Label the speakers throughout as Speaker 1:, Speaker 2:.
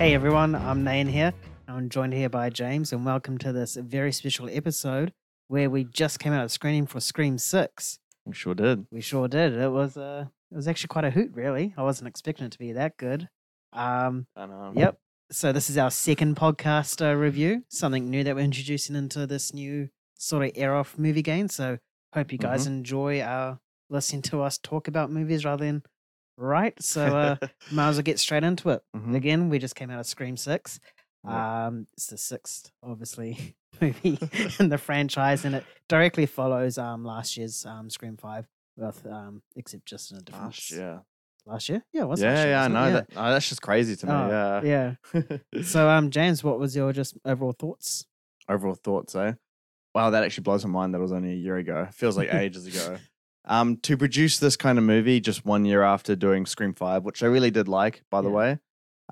Speaker 1: Hey everyone, I'm Nain here. I'm joined here by James, and welcome to this very special episode where we just came out of screening for Scream Six.
Speaker 2: We sure did.
Speaker 1: We sure did. It was uh, it was actually quite a hoot, really. I wasn't expecting it to be that good. Um,
Speaker 2: I know.
Speaker 1: yep. So this is our second podcast uh, review, something new that we're introducing into this new sort of era of Movie Gains. So hope you guys enjoy uh, listening to us talk about movies rather than right. So uh, might as well get straight into it.
Speaker 2: Mhm.
Speaker 1: Again, we just came out of Scream Six. Um, it's the sixth, obviously, movie in the franchise, and it directly follows um last year's um Scream Five, with um except just in a different
Speaker 2: Gosh, yeah.
Speaker 1: last year. Yeah, it was
Speaker 2: Yeah,
Speaker 1: last year,
Speaker 2: yeah, I know.
Speaker 1: Yeah.
Speaker 2: That, oh, that's just crazy to me.
Speaker 1: Oh,
Speaker 2: yeah.
Speaker 1: yeah. So, um, James, what was your just overall thoughts?
Speaker 2: Overall thoughts, eh? Wow, that actually blows my mind that was only a year ago. Feels like ages ago. Um, to produce this kind of movie just one year after doing Scream 5, which I really did like, by the
Speaker 1: Yeah.
Speaker 2: way.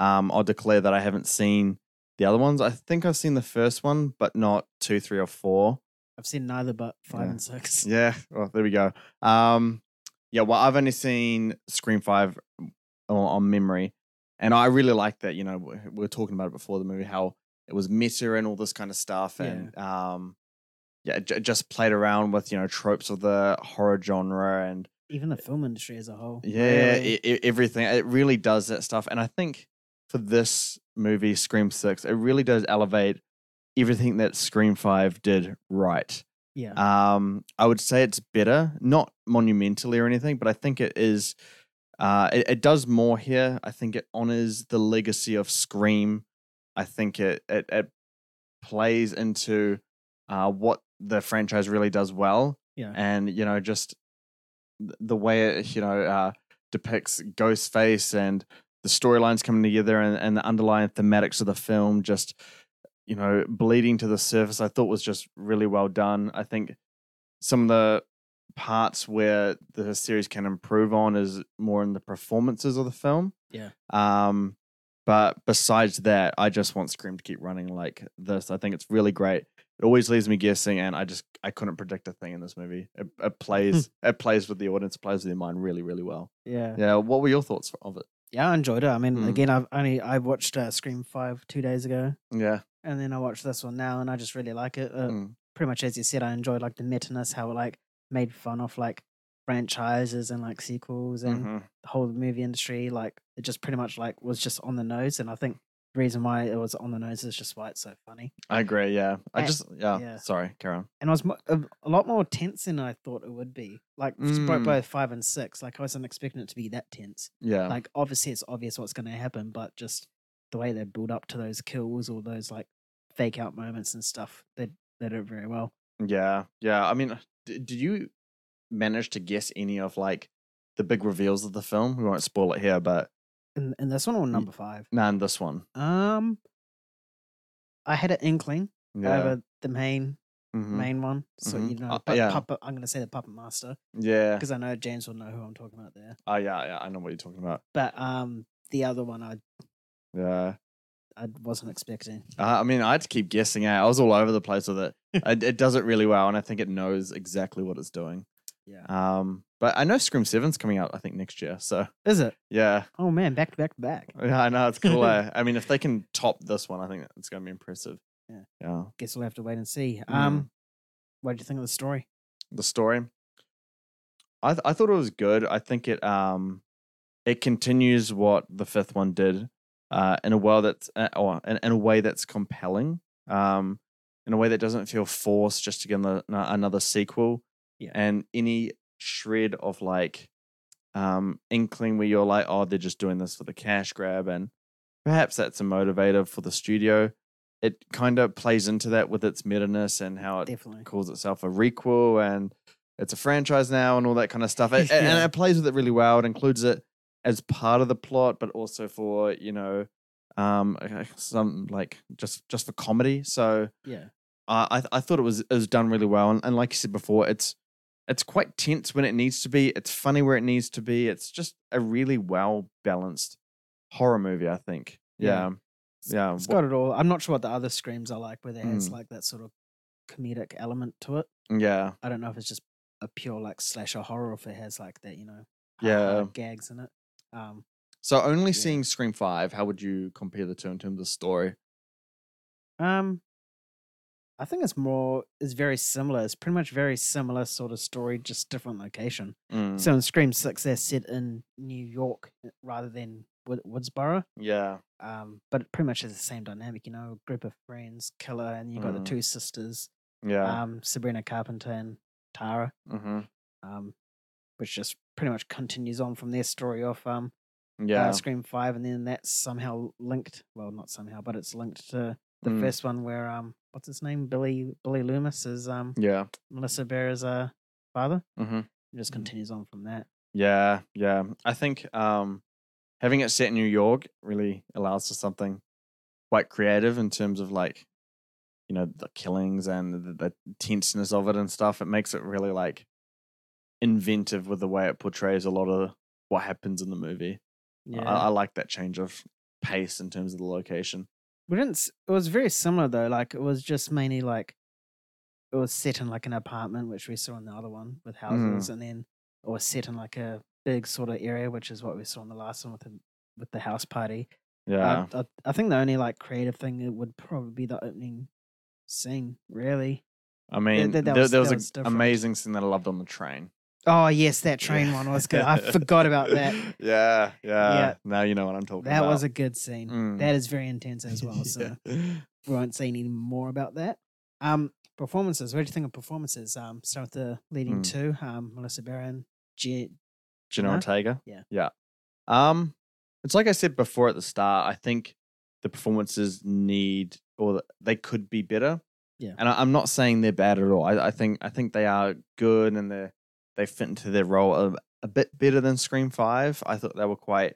Speaker 2: Um, I'll declare that I haven't seen the other ones. I think I've seen the first one, but not two, three, or four.
Speaker 1: I've seen neither but five
Speaker 2: Yeah.
Speaker 1: and six.
Speaker 2: Yeah, well, there we go. Um, yeah, well, I've only seen Scream Five on, memory, and I really like that. You know, we we were talking about it before the movie, how it was meta and all this kind of stuff, and um, yeah, it j- just played around with you know tropes of the horror genre and
Speaker 1: Even the film industry as a whole.
Speaker 2: yeah,
Speaker 1: really.
Speaker 2: e- everything. It really does that stuff, and I think for this movie, Scream Six, it really does elevate everything that Scream Five did right.
Speaker 1: yeah.
Speaker 2: Um, I would say it's better, not monumentally or anything, but I think it is. Uh, it, it does more here. I think it honors the legacy of Scream. I think it it, it plays into uh, what the franchise really does well,
Speaker 1: yeah.
Speaker 2: and you know just the way it you know uh, depicts Ghostface and the storylines coming together and, and the underlying thematics of the film just you know bleeding to the surface i thought was just really well done i think some of the parts where the series can improve on is more in the performances of the film
Speaker 1: Yeah.
Speaker 2: um but besides that i just want scream to keep running like this i think it's really great it always leaves me guessing and i just i couldn't predict a thing in this movie it, it plays it plays with the audience it plays with your mind really really well
Speaker 1: yeah.
Speaker 2: yeah what were your thoughts of it
Speaker 1: Yeah, I enjoyed it. I mean,
Speaker 2: Mm.
Speaker 1: again, I've only I watched uh, Scream Five two days ago,
Speaker 2: yeah
Speaker 1: and then I watched this one now, and I just really like it. Uh,
Speaker 2: Mm.
Speaker 1: Pretty much as you said, I enjoyed like the meta-ness, how it like made fun of like franchises and like sequels and
Speaker 2: Mhm.
Speaker 1: the whole movie industry. Like it just pretty much like was just on the nose, and I think reason why it was on the nose is just why it's so funny.
Speaker 2: i agree yeah i
Speaker 1: Eh,
Speaker 2: just yeah,
Speaker 1: yeah.
Speaker 2: sorry carry on
Speaker 1: and I was mo- a, a lot more tense than I thought it would be. Like
Speaker 2: Mm.
Speaker 1: both five and six, like I wasn't expecting it to be that tense.
Speaker 2: yeah
Speaker 1: Like obviously it's obvious what's going to happen, but just the way they build up to those kills or those like fake out moments and stuff, they they did it very well.
Speaker 2: Yeah, yeah. I mean, d- did you manage to guess any of like the big reveals of the film? We won't spoil it here, but
Speaker 1: And and this one or number five,
Speaker 2: man, this one.
Speaker 1: um, I had an inkling
Speaker 2: Yeah,
Speaker 1: over the main
Speaker 2: mhm,
Speaker 1: main one, so
Speaker 2: Mhm.
Speaker 1: you know,
Speaker 2: Uh, yeah.
Speaker 1: puppet. I'm going to say the puppet master
Speaker 2: yeah.
Speaker 1: because I know James will know who I'm talking about there.
Speaker 2: Oh yeah, yeah. I know what you're talking about.
Speaker 1: But um, the other one I
Speaker 2: Yeah.
Speaker 1: I wasn't expecting.
Speaker 2: Uh, I mean, I had to keep guessing. I was all over the place with it. it. It does it really well, and I think it knows exactly what it's doing.
Speaker 1: Yeah,
Speaker 2: Um, but I know Scream Seven's coming out. I think next year. So
Speaker 1: is it?
Speaker 2: yeah,
Speaker 1: Oh man, back to back to back.
Speaker 2: yeah. I know it's cool. eh? I mean, if they can top this one, I think it's going to be impressive.
Speaker 1: Yeah.
Speaker 2: Yeah.
Speaker 1: Guess we'll have to wait and see.
Speaker 2: Mm.
Speaker 1: Um, what did you think of the story?
Speaker 2: the story. I th- I thought it was good. I think it um it continues what the fifth one did uh in a way that's uh, or in, in a way that's compelling um in a way that doesn't feel forced just to get another, another sequel
Speaker 1: Yeah.
Speaker 2: and any shred of like um inkling where you're like oh they're just doing this for the cash grab and perhaps that's a motivator for the studio it kind of plays into that with its meta-ness and how it
Speaker 1: Definitely.
Speaker 2: calls itself a requel and it's a franchise now and all that kind of stuff. It, And it plays with it really well. It includes it as part of the plot, but also for you know um some like just just for comedy. So
Speaker 1: Yeah.
Speaker 2: uh, I I thought it was it was done really well. And, and like you said before, it's it's quite tense when it needs to be. It's funny where it needs to be. It's just a really well balanced horror movie. I think.
Speaker 1: Yeah.
Speaker 2: Yeah.
Speaker 1: It's got it all. I'm not sure what the other screams are like, where there has
Speaker 2: Mm.
Speaker 1: like that sort of comedic element to it.
Speaker 2: yeah.
Speaker 1: I don't know if it's just a pure like slasher horror, or if it has like that, you know,
Speaker 2: Yeah.
Speaker 1: gags in it. Um,
Speaker 2: So only
Speaker 1: Yeah.
Speaker 2: seeing Scream Five, how would you compare the two in terms of the story?
Speaker 1: Um, I think it's more it's very similar. It's pretty much very similar sort of story, just different location.
Speaker 2: Mm,
Speaker 1: So in Scream Six, they're set in New York uh, rather than Wood- Woodsboro.
Speaker 2: yeah,
Speaker 1: Um, but it pretty much has the same dynamic, you know, group of friends, killer, and you've got
Speaker 2: Mm.
Speaker 1: the two sisters,
Speaker 2: yeah,
Speaker 1: um, Sabrina Carpenter and Tara,
Speaker 2: hmm
Speaker 1: um, which just pretty much continues on from their story of um,
Speaker 2: yeah,
Speaker 1: uh, Scream Five, and then that's somehow linked. Well, not somehow, but it's linked to the
Speaker 2: Mm.
Speaker 1: first one where um, what's his name, Billy Billy Loomis is um
Speaker 2: yeah,
Speaker 1: Melissa Bear's uh father.
Speaker 2: Mm-hmm.
Speaker 1: It just continues on from that.
Speaker 2: yeah, yeah. I think um, having it set in New York really allows for something quite creative in terms of like, you know, the killings and the, the tenseness of it and stuff. It makes it really like inventive with the way it portrays a lot of what happens in the movie.
Speaker 1: Yeah,
Speaker 2: I, I like that change of pace in terms of the location.
Speaker 1: We didn't. It was very similar though. Like it was just mainly like it was set in like an apartment, which we saw in the other one with houses, and then it was set in like a big sort of area, which is what we saw in the last one with the with the house party.
Speaker 2: Yeah.
Speaker 1: Uh, I, I think the only like creative thing it would probably be the opening scene. Really.
Speaker 2: I mean,
Speaker 1: that- that
Speaker 2: there,
Speaker 1: was-
Speaker 2: there was
Speaker 1: that
Speaker 2: an
Speaker 1: was
Speaker 2: amazing scene that I loved on the train.
Speaker 1: Oh yes, that train one was good. I forgot about that.
Speaker 2: Yeah, yeah.
Speaker 1: Yeah.
Speaker 2: Now you know what I'm talking
Speaker 1: That
Speaker 2: about.
Speaker 1: That was a good scene.
Speaker 2: Mm.
Speaker 1: That is very intense as well. So
Speaker 2: Yeah.
Speaker 1: we won't say any more about that. Um, performances. What do you think of performances? Um, start with the leading
Speaker 2: Mm.
Speaker 1: two. Um, Melissa Barron, J-
Speaker 2: Jenna? Ortega.
Speaker 1: Yeah.
Speaker 2: Yeah. Um, it's like I said before at the start. I think the performances need, or they could be better.
Speaker 1: Yeah.
Speaker 2: And I, I'm not saying they're bad at all. I, I think I think they are good and they they fit into their role a, a bit better than Scream Five. I thought they were quite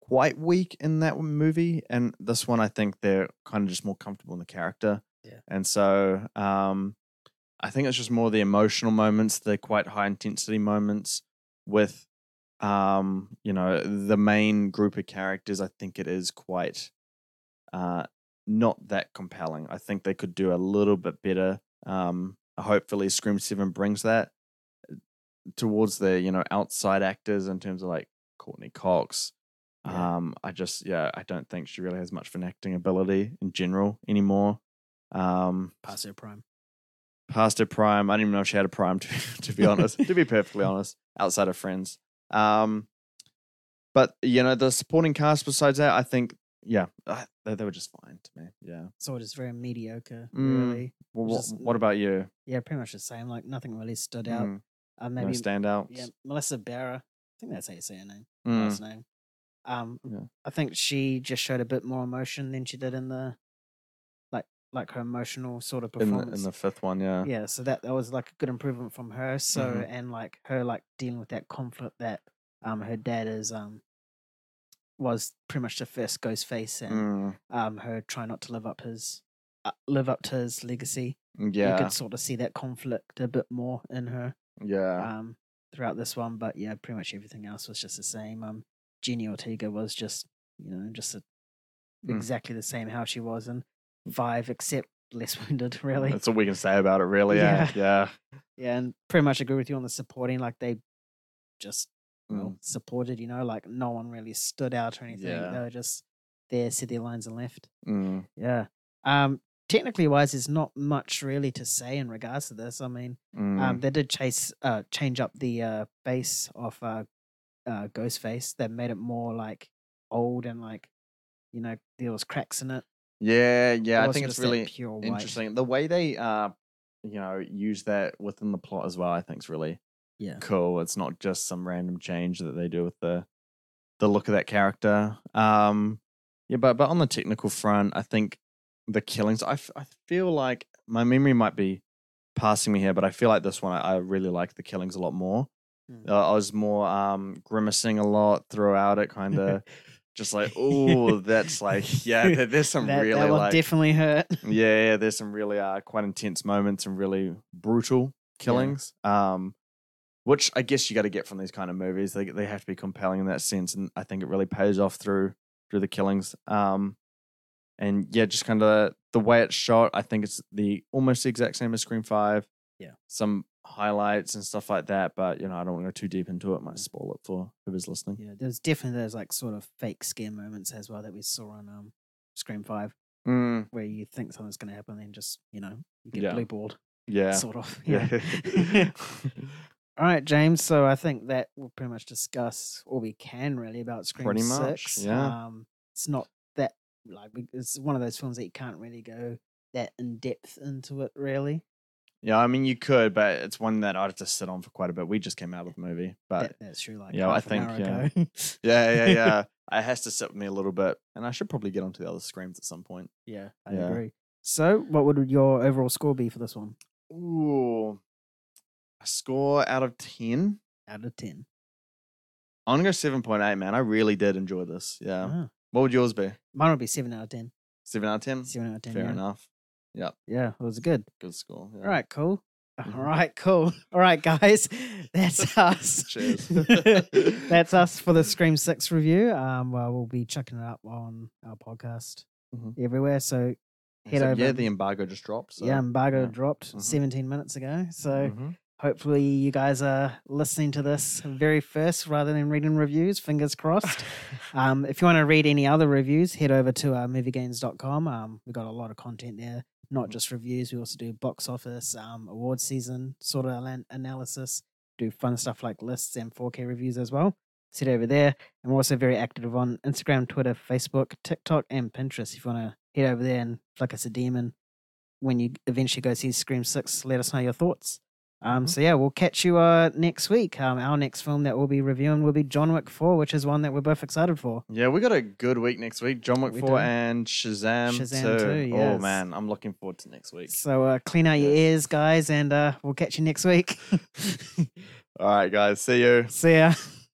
Speaker 2: quite weak in that movie, and this one I think they're kind of just more comfortable in the character.
Speaker 1: Yeah.
Speaker 2: And so, um, I think it's just more the emotional moments, the quite high intensity moments with um you know the main group of characters i think it is quite uh not that compelling i think they could do a little bit better um hopefully scream 7 brings that towards the you know outside actors in terms of like courteney cox
Speaker 1: Yeah.
Speaker 2: um i just yeah i don't think she really has much of an acting ability in general anymore um
Speaker 1: past her prime.
Speaker 2: past her prime. I didn't even know if she had a prime to, to be honest, to be perfectly honest, outside of friends. Um, but you know, the supporting cast besides that, I think, yeah, they, they were just fine to me. Yeah.
Speaker 1: So it is very mediocre,
Speaker 2: Mm.
Speaker 1: really.
Speaker 2: Well, what,
Speaker 1: Just-
Speaker 2: what about you?
Speaker 1: Yeah, pretty much the same. Like nothing really stood out.
Speaker 2: Mm,
Speaker 1: Uh,
Speaker 2: no
Speaker 1: maybe
Speaker 2: standouts.
Speaker 1: yeah, Melissa Barra. I think that's how you say her name.
Speaker 2: Mm,
Speaker 1: Last name. Um,
Speaker 2: Yeah.
Speaker 1: I think she just showed a bit more emotion than she did in the, like, like her emotional sort of
Speaker 2: in the
Speaker 1: performance.
Speaker 2: in the fifth one, yeah.
Speaker 1: yeah so that that was like a good improvement from her so
Speaker 2: Mhm.
Speaker 1: and like her like dealing with that conflict that um her dad is um was pretty much the first ghost face and
Speaker 2: Mm,
Speaker 1: um her trying not to live up his uh, live up to his legacy
Speaker 2: Yeah, you
Speaker 1: could sort of see that conflict a bit more in her
Speaker 2: Yeah.
Speaker 1: um throughout this one but yeah pretty much everything else was just the same um Jenna Ortega was just you know just a,
Speaker 2: Mm.
Speaker 1: exactly the same how she was in five except less wounded really
Speaker 2: That's all we can say about it, really. Yeah. Yeah.
Speaker 1: Yeah, and pretty much agree with you on the supporting. Like they just
Speaker 2: Mm.
Speaker 1: well, supported, you know, like no one really stood out or anything.
Speaker 2: Yeah.
Speaker 1: They were just there, said their lines and left.
Speaker 2: Mm,
Speaker 1: Yeah. Um, technically wise, there's not much really to say in regards to this. I mean,
Speaker 2: mm,
Speaker 1: um, they did chase, uh, change up the uh base of uh, uh Ghostface. That made it more like old and like, you know, there was cracks in it.
Speaker 2: yeah. Yeah.
Speaker 1: It
Speaker 2: I think it's really
Speaker 1: pure
Speaker 2: interesting. The way they, uh, you know, use that within the plot as well, I think is really
Speaker 1: Yeah.
Speaker 2: cool. It's not just some random change that they do with the the look of that character. Um, yeah, but but on the technical front, I think the killings. I, f- I feel like my memory might be passing me here, but I feel like this one I, I really like the killings a lot more.
Speaker 1: Mm.
Speaker 2: Uh, I was more um grimacing a lot throughout it, kind of just like oh, that's like yeah. there- There's some
Speaker 1: that,
Speaker 2: really
Speaker 1: that
Speaker 2: like
Speaker 1: definitely hurt.
Speaker 2: yeah, yeah, there's some really uh quite intense moments and really brutal killings. Um which I guess you got to get from these kind of movies. They they have to be compelling in that sense and I think it really pays off through through the killings. Um and yeah, just kind of the way it's shot, I think it's the almost the exact same as Scream 5.
Speaker 1: Yeah.
Speaker 2: Some highlights and stuff like that. But you know, I don't want to go too deep into it. Might spoil it for whoever's listening.
Speaker 1: Yeah, there's definitely those like sort of fake scare moments as well that we saw on um Scream Five,
Speaker 2: Mm,
Speaker 1: where you think something's going to happen, then just you know you get
Speaker 2: Yeah.
Speaker 1: blue balled,
Speaker 2: yeah.
Speaker 1: sort of.
Speaker 2: Yeah.
Speaker 1: Yeah. All right, James. So I think that we'll pretty much discuss all we can really about Scream
Speaker 2: Pretty much,
Speaker 1: Six.
Speaker 2: yeah.
Speaker 1: Um, it's not that like it's one of those films that you can't really go that in depth into it. Really,
Speaker 2: yeah, I mean, you could, but it's one that I'd have to sit on for quite a bit. We just came out of the movie, but
Speaker 1: that, that's true. Like
Speaker 2: yeah, I think, yeah.
Speaker 1: ago.
Speaker 2: yeah, yeah, yeah. it has to sit with me a little bit, and I should probably get onto the other screams at some point.
Speaker 1: yeah, I
Speaker 2: Yeah.
Speaker 1: agree. So, what would your overall score be for this one?
Speaker 2: Ooh, a score out of ten.
Speaker 1: Out of ten.
Speaker 2: I'm gonna go seven point eight, man. I really did enjoy this. Yeah.
Speaker 1: Ah.
Speaker 2: What would yours be?
Speaker 1: Mine would be seven out of ten.
Speaker 2: Seven out of ten.
Speaker 1: Seven out of ten.
Speaker 2: Fair
Speaker 1: yeah.
Speaker 2: enough.
Speaker 1: Yeah, Yeah, it was good.
Speaker 2: Good score. Yeah.
Speaker 1: All right, cool. All right, cool. All right, guys, that's us.
Speaker 2: Cheers.
Speaker 1: that's us for the Scream Six review. Um, well, we'll be chucking it up on our podcast
Speaker 2: Mhm.
Speaker 1: everywhere. So head
Speaker 2: So,
Speaker 1: over.
Speaker 2: yeah, the embargo just dropped. So.
Speaker 1: yeah, embargo
Speaker 2: yeah.
Speaker 1: dropped
Speaker 2: Mhm.
Speaker 1: 17 minutes ago. So
Speaker 2: Mhm.
Speaker 1: Hopefully you guys are listening to this very first rather than reading reviews. Fingers crossed. Um, if you want to read any other reviews, head over to uh, moviegains.com. Um, we've got a lot of content there, not just reviews. We also do box office, um, award season sort of analysis, do fun stuff like lists and 4K reviews as well. Sit over there. And we're also very active on Instagram, Twitter, Facebook, TikTok, and Pinterest. If you want to head over there and flick us a demon when you eventually go see Scream 6, let us know your thoughts. Um,
Speaker 2: Mhm.
Speaker 1: So yeah, we'll catch you uh, next week. Um, our next film that we'll be reviewing will be John Wick Four, which is one that we're both excited for.
Speaker 2: Yeah, we got a good week next week. John Wick
Speaker 1: We
Speaker 2: 4
Speaker 1: do.
Speaker 2: and Shazam,
Speaker 1: Shazam
Speaker 2: 2.
Speaker 1: too,
Speaker 2: Oh,
Speaker 1: yes.
Speaker 2: man. I'm looking forward to next week.
Speaker 1: So uh, clean out your ears, guys, and uh, we'll catch you next week.
Speaker 2: All right, guys. See you.
Speaker 1: See ya.